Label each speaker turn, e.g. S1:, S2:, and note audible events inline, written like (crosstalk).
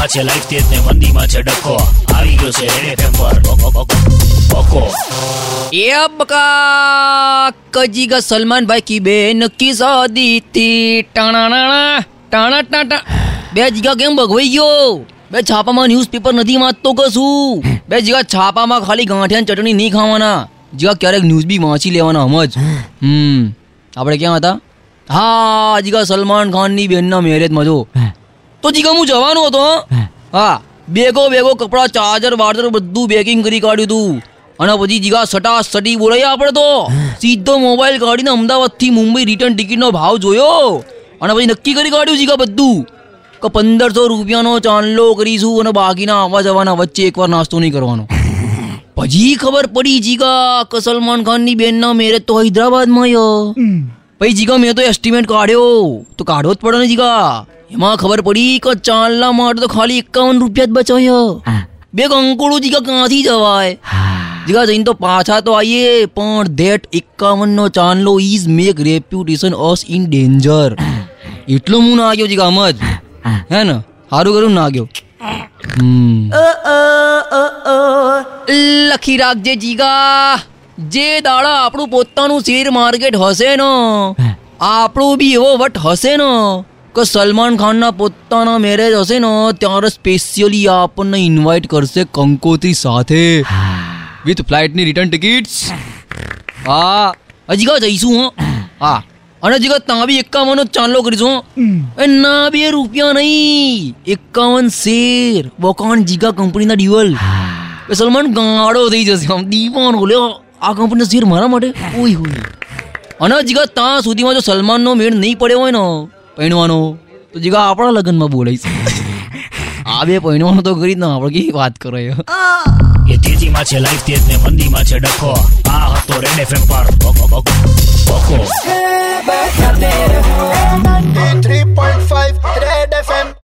S1: તેજીમાં છે લાઈફ તેજ ને મંદીમાં છે ડખો આવી ગયો છે રેડ એફએમ પર. બકો,
S2: એ બકા કજીગા સલમાન ભાઈ કી બેન કી શાદી તી. ટાણાણાણા ટાણા ટાટા બે જીગા કેમ ભગવાઈ ગયો? બે છાપામાં ન્યૂઝપેપર નથી વાંચતો કશું બે જીગા છાપામાં ખાલી ગાંઠિયા ચટણી નહીં ખાવાના. જીગા ક્યારેક ન્યૂઝ બી વાંચી લેવાના સમજ હમ. આપણે ક્યાં હતા? હા જીગા સલમાન ખાનની બેનના મેરેજમાં જો. તો જીગા હું જવાનો હતો હં? બેગો બેગો કપડા ચાર્જર વાર્જર બધું બેકિંગ કરી કાઢ્યું તું. અને પછી જીગા સટા સટી બોલાઈ આપણે તો. સીધો મોબાઈલ કાઢીને અમદાવાદથી મુંબઈ રિટર્ન ટિકિટનો ભાવ જોયો. અને પછી નક્કી કરી કાઢ્યું જીગા બધું. કે પંદરસો રૂપિયાનો ચાંદલો કરીશું અને બાકીના આવવા જવાના વચ્ચે એકવાર નાસ્તો નહીં કરવાનો. પછી ખબર પડી જીગા કે સલમાન ખાનની બેનના મેરેજ તો હૈદરાબાદમાં યો. પછી જીગા મેં તો એસ્ટિમેટ કાઢ્યો. તો કાઢવો જ પડે ને જીગા. એમાં ખબર પડી કે ચાંદલા માટે તો ખાલી એકાવન રૂપિયા જ બચાવ્યા બે કંકોડું જીગા ક્યાંથી જવાય? જીગા જઈને તો પાછા તો આવીએ પણ ધેટ એકાવન નો ચાંદલો is make reputation us in danger. એટલો હું ના ગયો જીગા સમજ હે. ને? સારું કરું ના ગયો લખી રાખજે જીગા. જે દાડા આપણું પોતાનું શેર માર્કેટ હશે ને આપણું બી એવો વટ હશે ને કે સલમાન ખાનના પોતાના મેરેજ હશે ને ત્યારે સ્પેશિયલી આપણને ઇન્વાઇટ કરશે કંકોત્રી સાથે. વિથ ફ્લાઇટની રિટર્ન ટિકિટ્સ હા. હજી કા જઈશું હું. હા. અને હજી કા ત્યાં બી એકાવનનો જ ચાંદલો કરીશું. એ ના બે રૂપિયા નહીં. એકાવન શેર. બોકાન જીગા કંપનીના ડ્યુઅલ એ સલમાન ગાળો થઈ જશે. આમ દીવાનો લ્યો આ કંપનીનો શેર મારા માટે? ઓય હોય અને કા ત્યાં સુધીમાં જો સલમાનનો મેળ નહીં પડ્યો હોય ને પૈણવાનો? તો જીગા આપણા લગ્નમાં બોલાઈશ (laughs) આ બે પૈણવાનો તો કરી જ ના આપણે કેવી વાત કરો
S1: એ? તેજીમાં છે લાઈફ તેજ ને મંદીમાં છે ડખો. આ હતો રેડ એફએમ પર. બકો, બકો, બકો